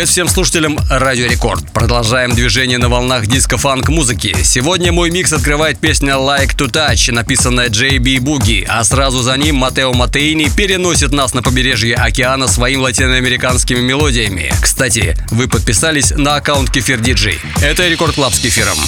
Привет всем слушателям Радио Рекорд. Продолжаем движение на волнах диско-фанк музыки. Сегодня мой микс открывает песня Like to Touch, написанная JB Boogie, а сразу за ним Матео Матеини переносит нас на побережье океана своими латиноамериканскими мелодиями. Кстати, вы подписались на аккаунт Кефир Диджей. Это Record Club с кефиром.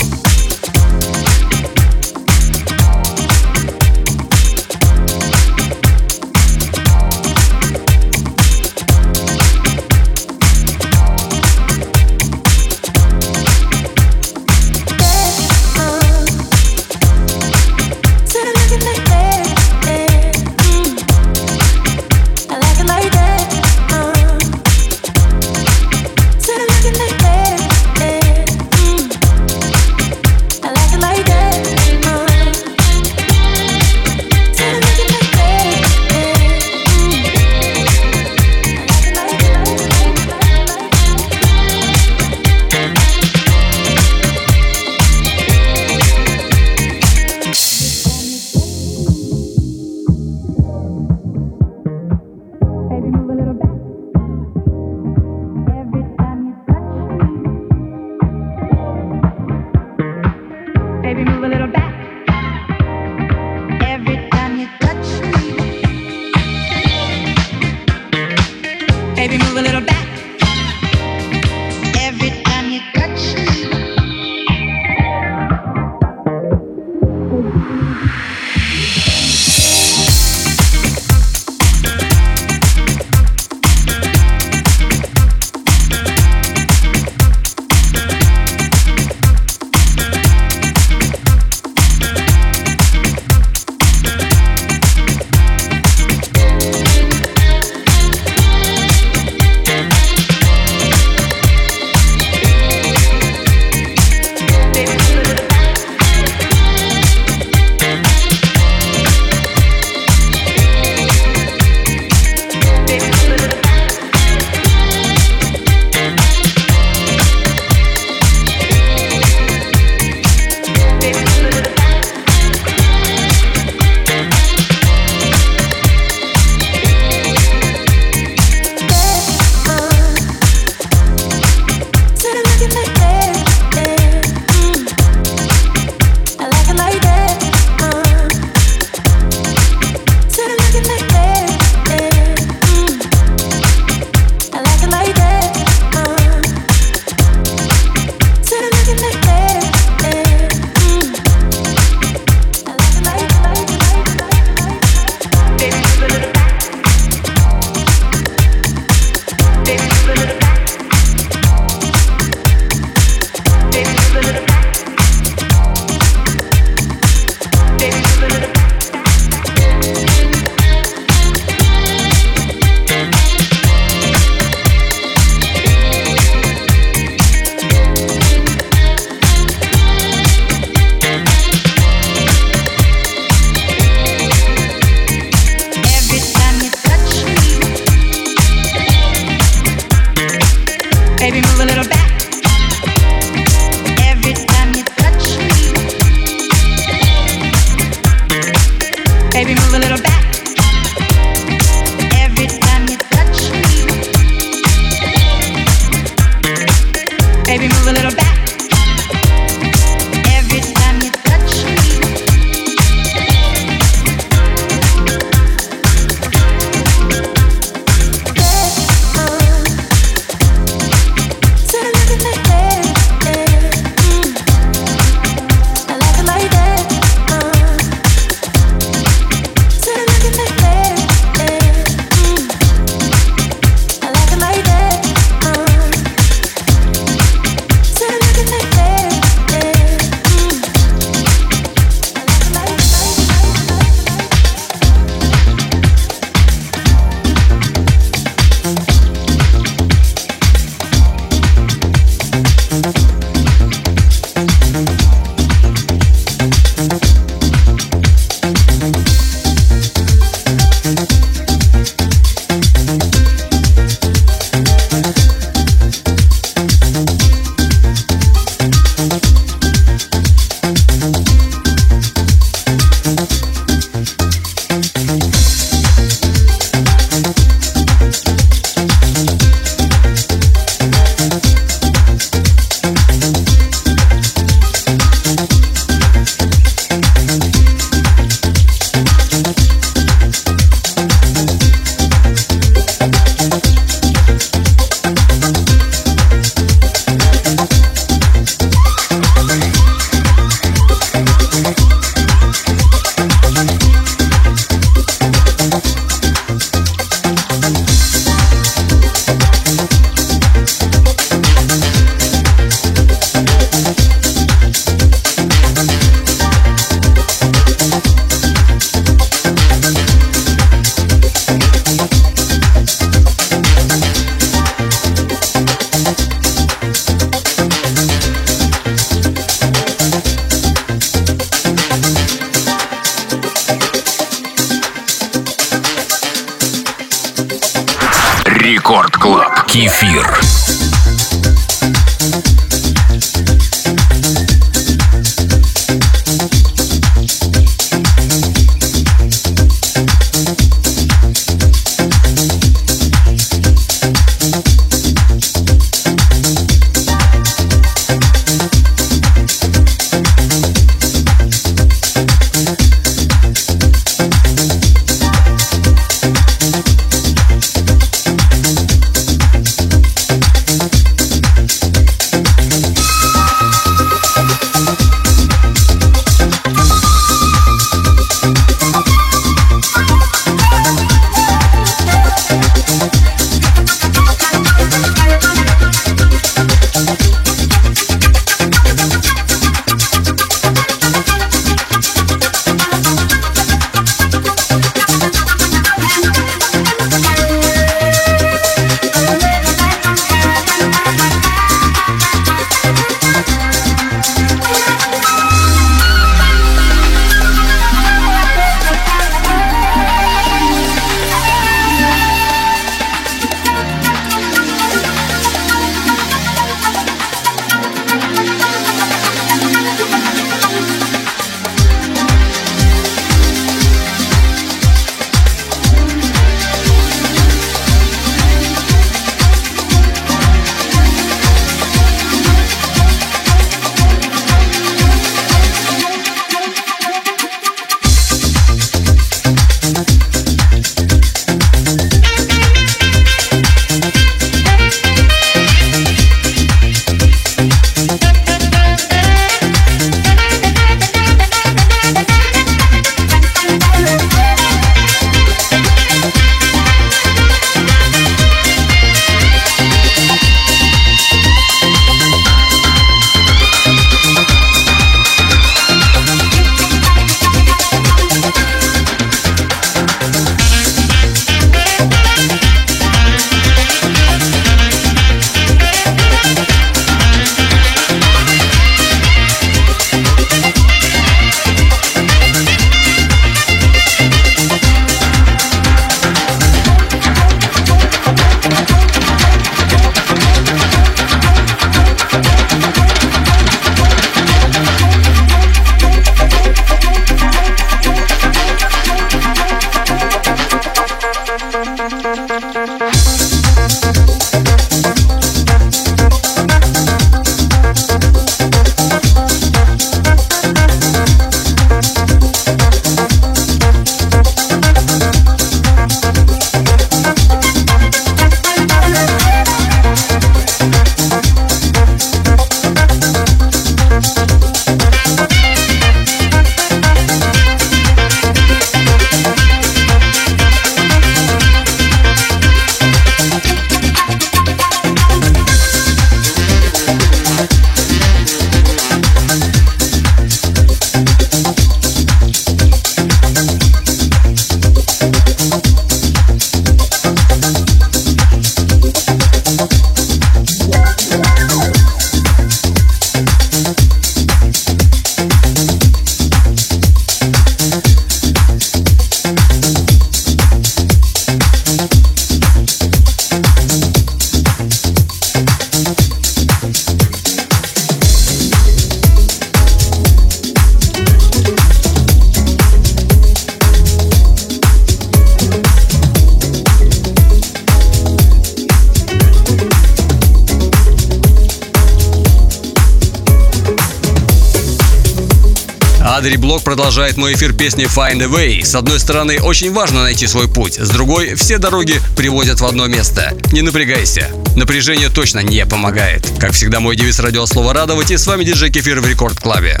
Продолжает мой эфир песни Find a Way. С одной стороны, очень важно найти свой путь, с другой, все дороги приводят в одно место. Не напрягайся. Напряжение точно не помогает. Как всегда, мой девиз радиослова радовать, и с вами диджей Кефир в Рекорд Клабе.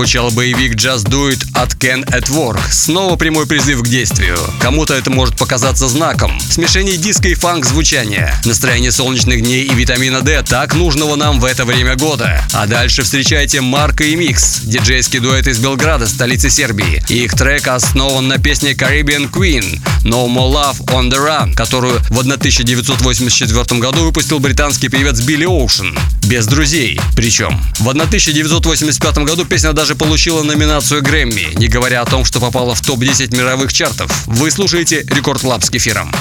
Отзвучал боевик Just Do It от Ken at Work. Снова прямой призыв к действию. Кому-то это может показаться знаком. Смешение диска и фанк звучания. Настроение солнечных дней и витамина D, так нужного нам в это время года. А дальше встречайте Марка и Микс, диджейский дуэт из Белграда, столицы Сербии. Их трек основан на песне Caribbean Queen No More Love on the Run, которую в 1984 году выпустил британский певец Билли Оушен. Без друзей. Причем. В 1985 году песня даже получила номинацию Грэмми, не говоря о том, что попала в топ-10 мировых чартов. Вы слушаете Record Club с кефиром.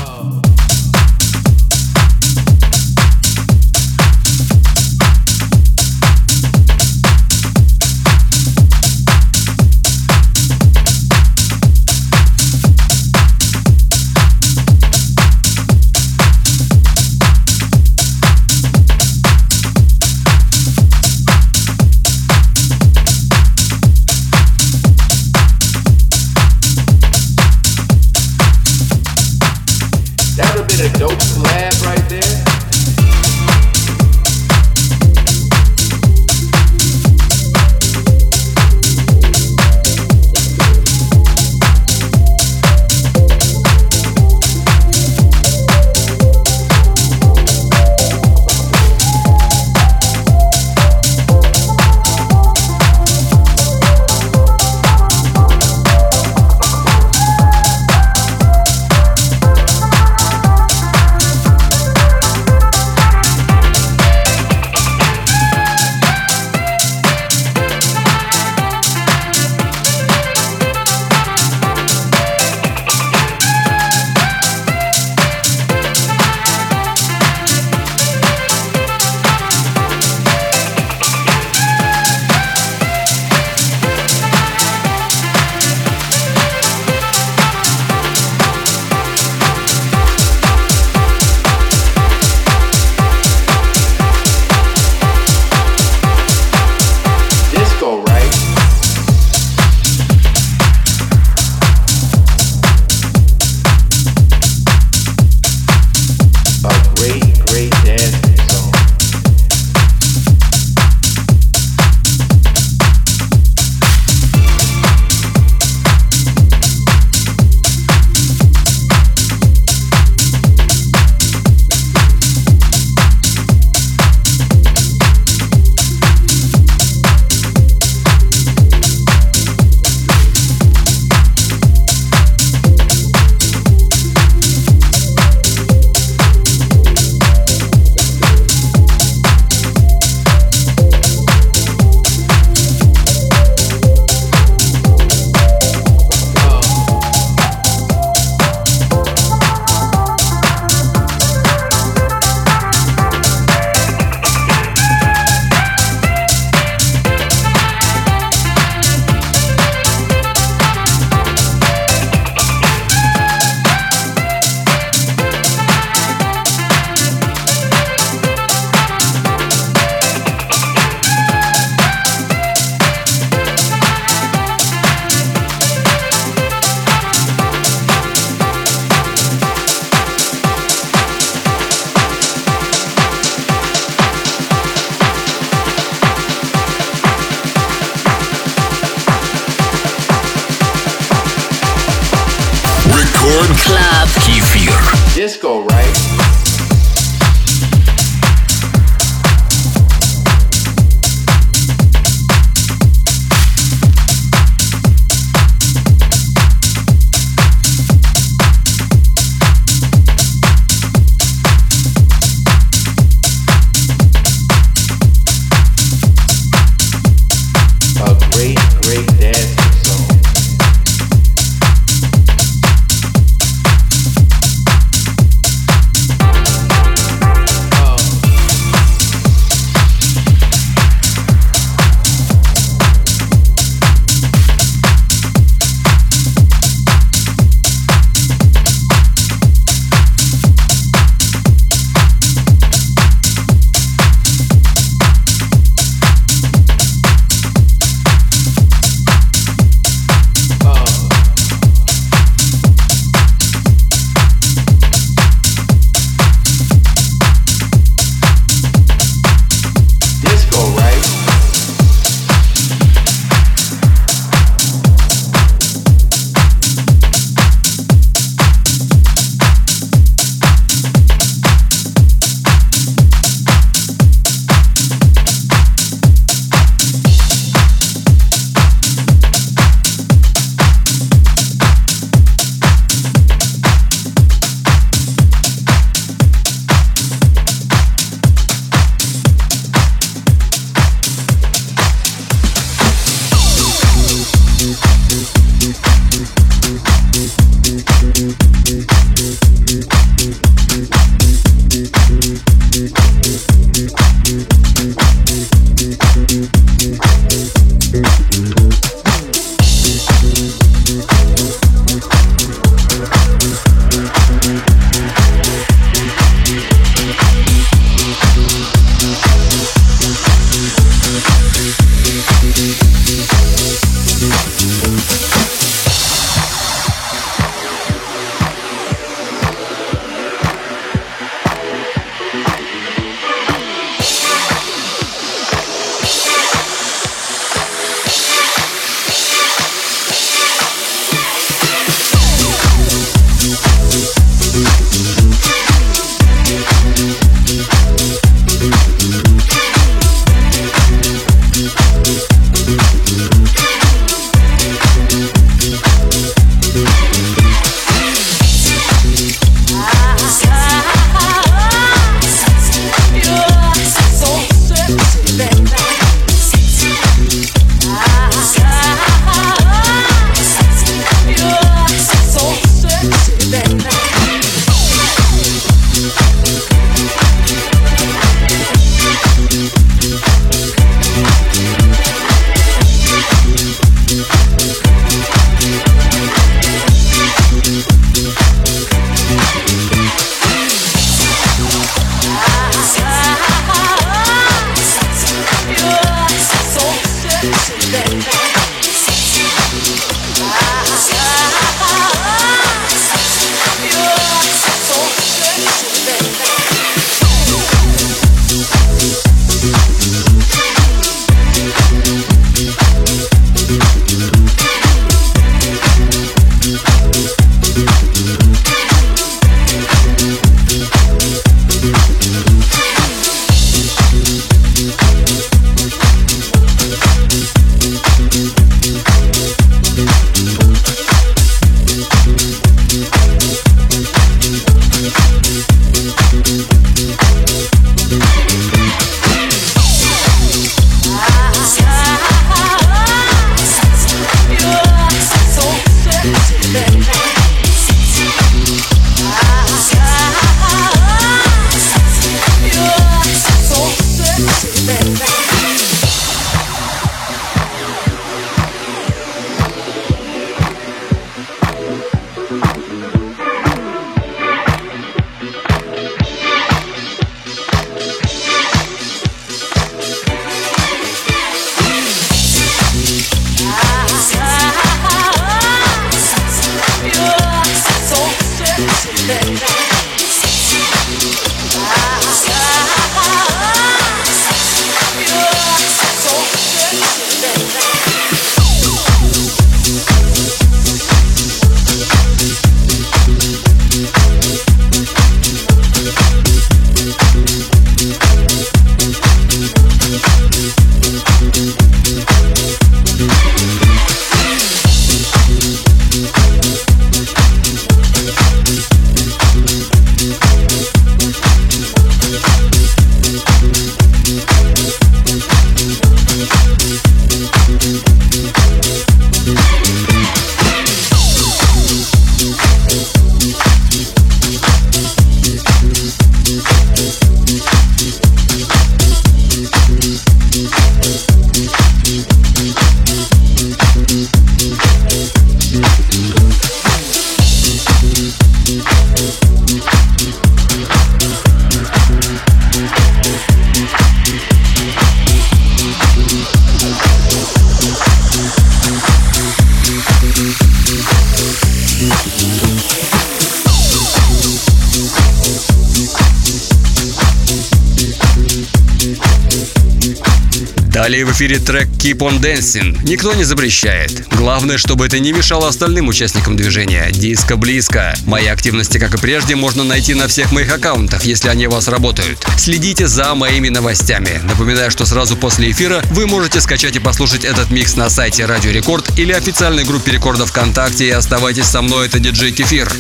Эфире трек Keep on Dancing. Никто не запрещает. Главное, чтобы это не мешало остальным участникам движения. Диско близко. Мои активности, как и прежде, можно найти на всех моих аккаунтах, если они у вас работают. Следите за моими новостями. Напоминаю, что сразу после эфира вы можете скачать и послушать этот микс на сайте Радио Рекорд или официальной группе Рекорда ВКонтакте и оставайтесь со мной, это диджей Кефир.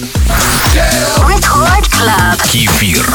Кефир.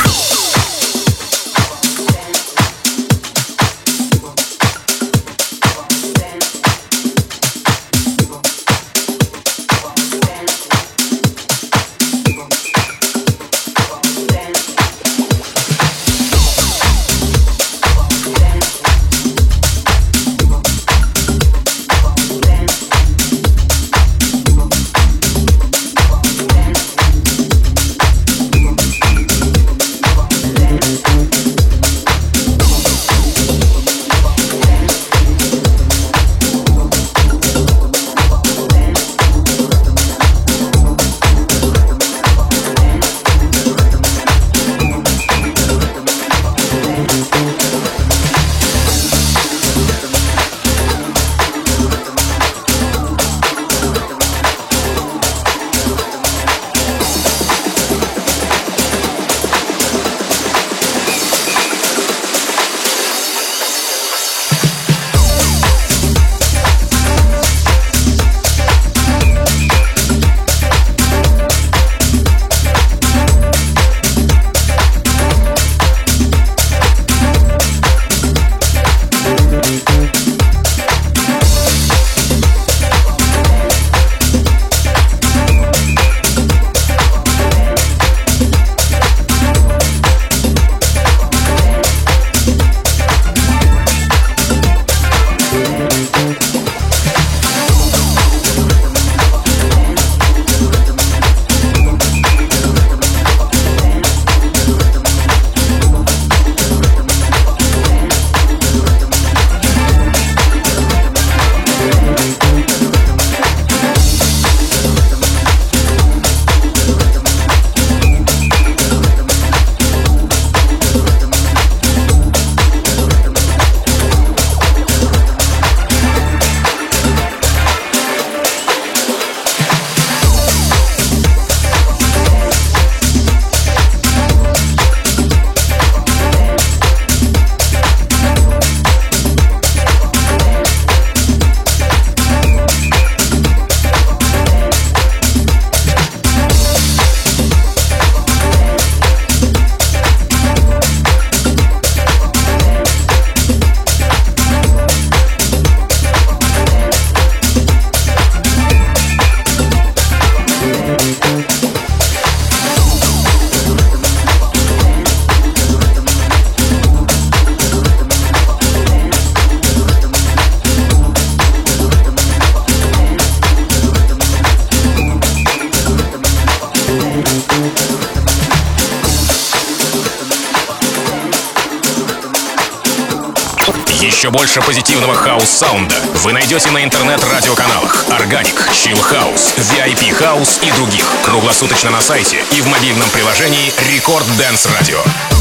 Больше позитивного хаус-саунда вы найдете на интернет-радиоканалах Organic, Chill House, VIP House и других. Круглосуточно на сайте и в мобильном приложении Record Dance Radio.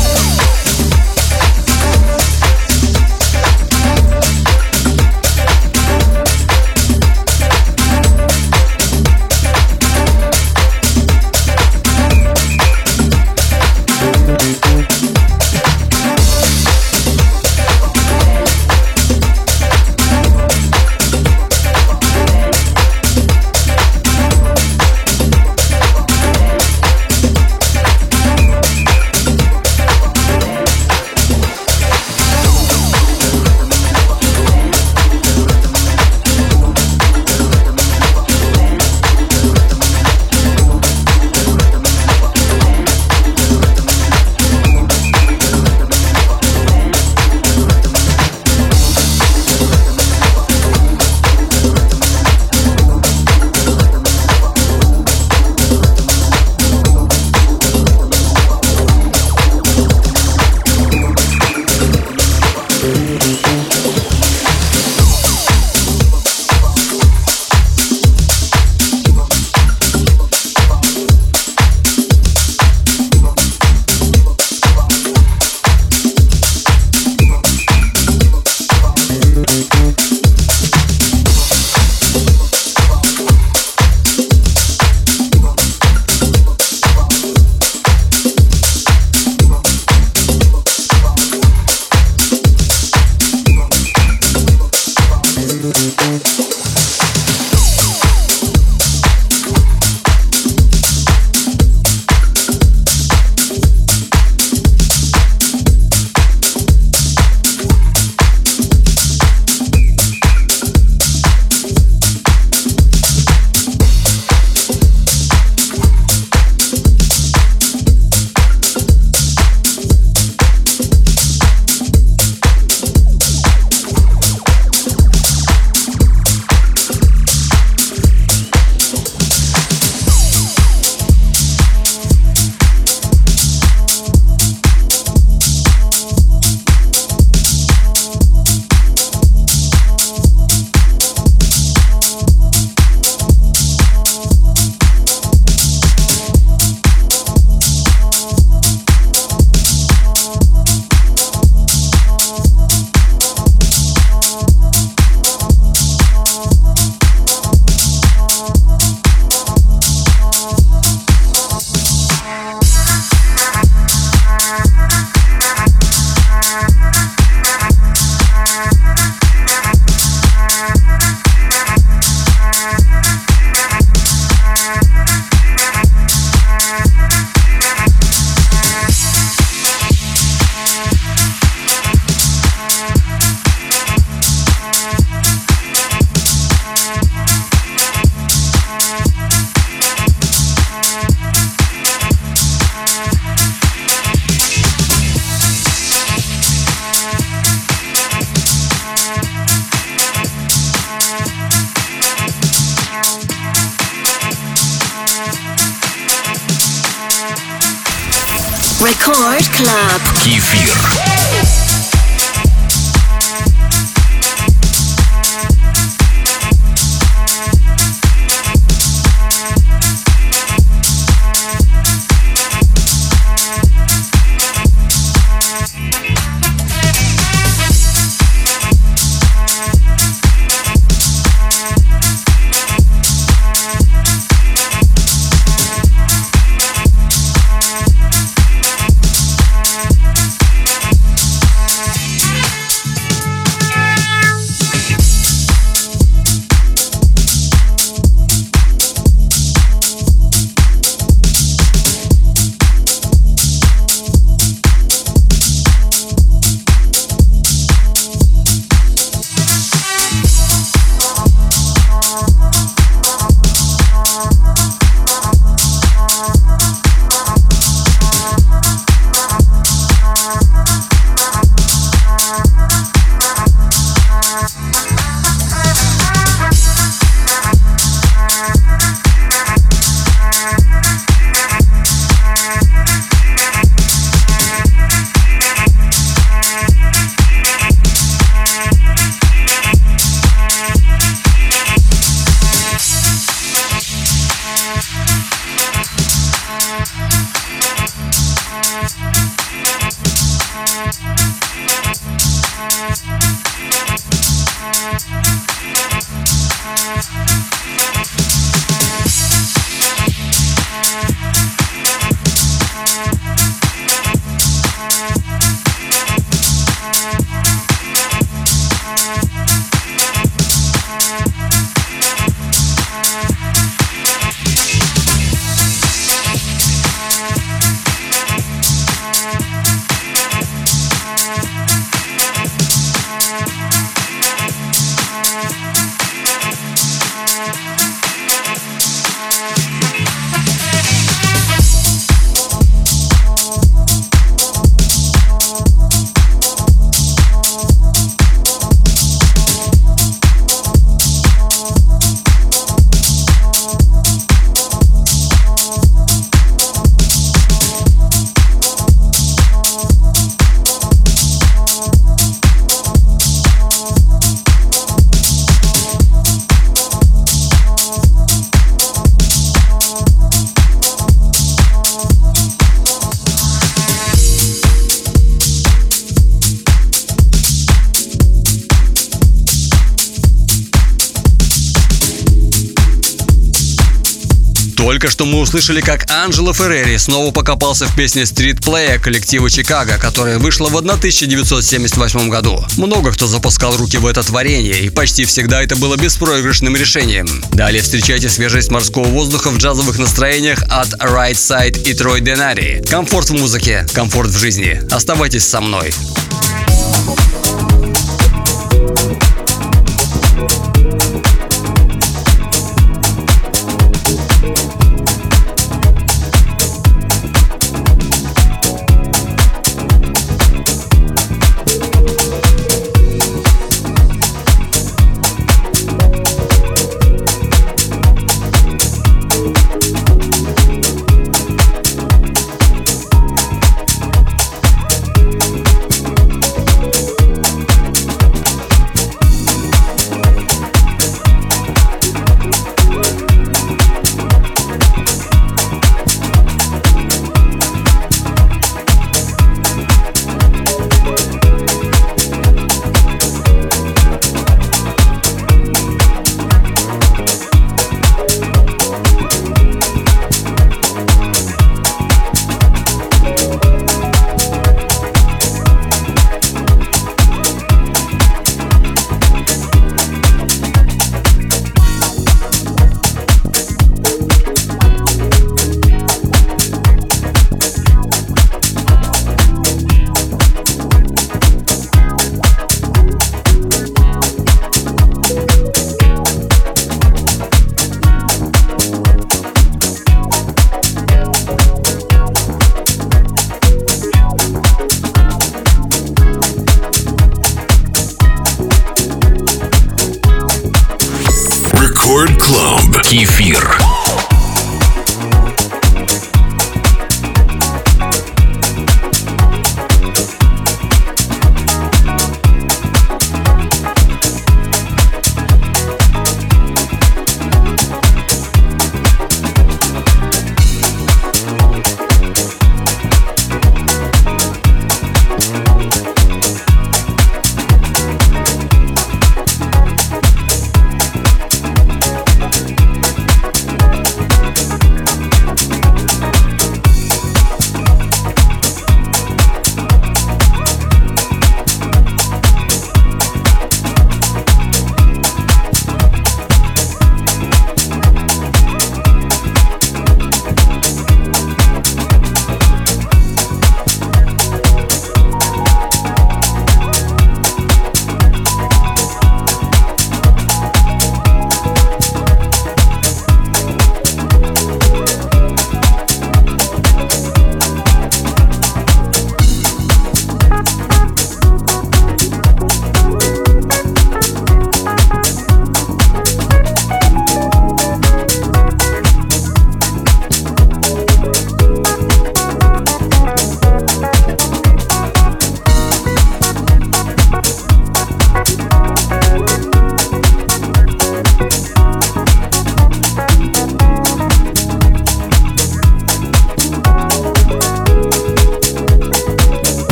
Только что мы услышали, как Анджело Феррери снова покопался в песне Street Play коллектива Чикаго, которая вышла в 1978 году. Много кто запускал руки в это творение, и почти всегда это было беспроигрышным решением. Далее встречайте свежесть морского воздуха в джазовых настроениях от Right Side и Трой Денари. Комфорт в музыке, комфорт в жизни. Оставайтесь со мной.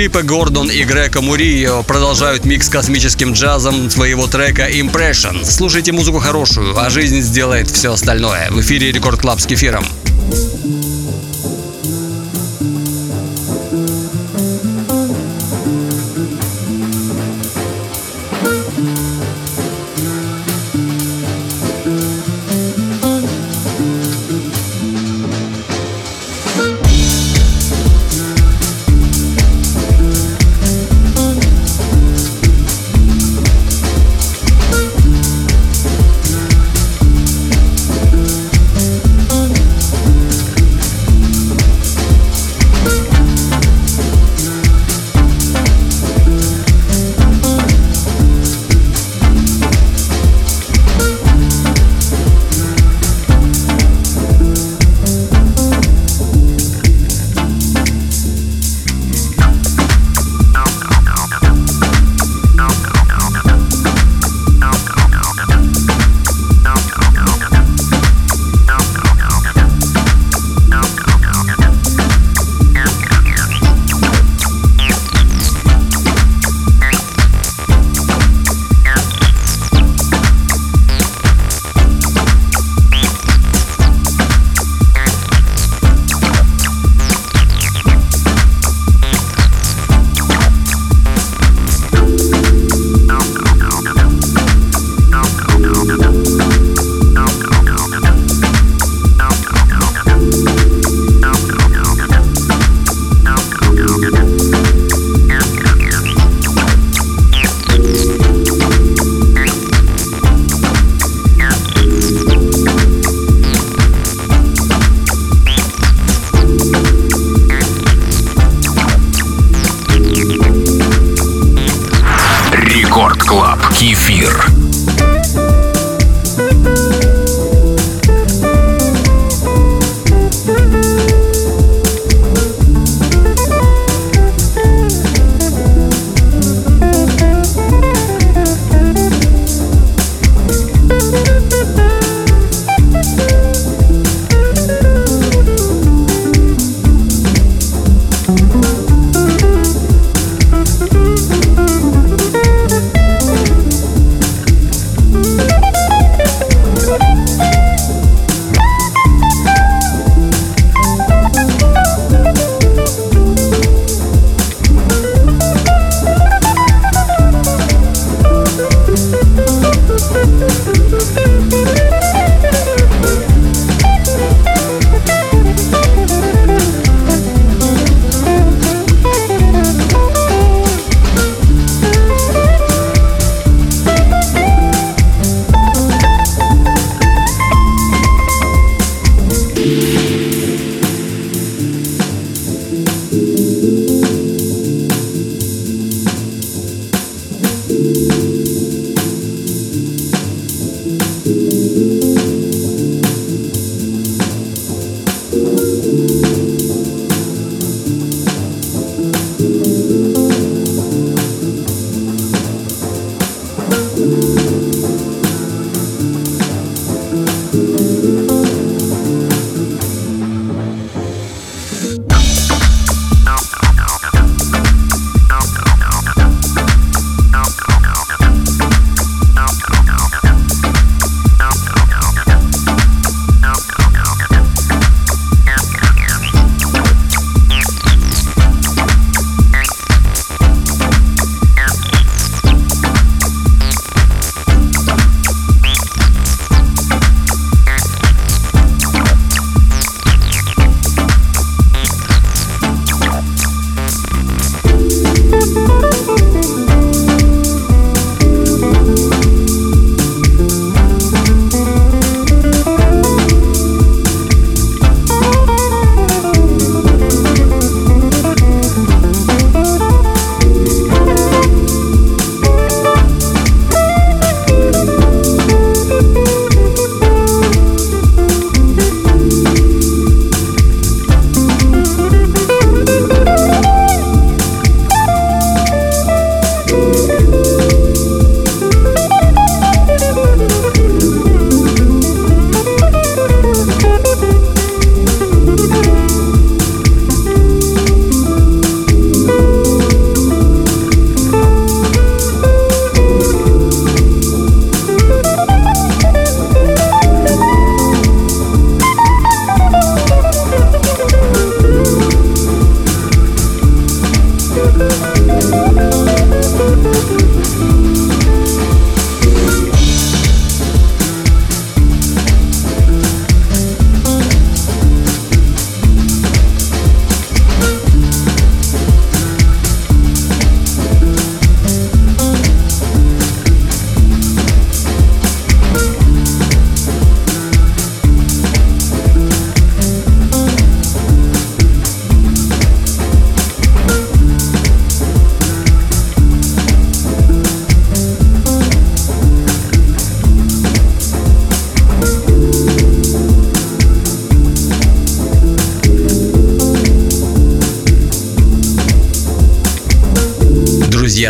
Филиппа Гордон и Грека Мурио продолжают микс космическим джазом своего трека Impression. Слушайте музыку хорошую, а жизнь сделает все остальное. В эфире Record Club с кефиром.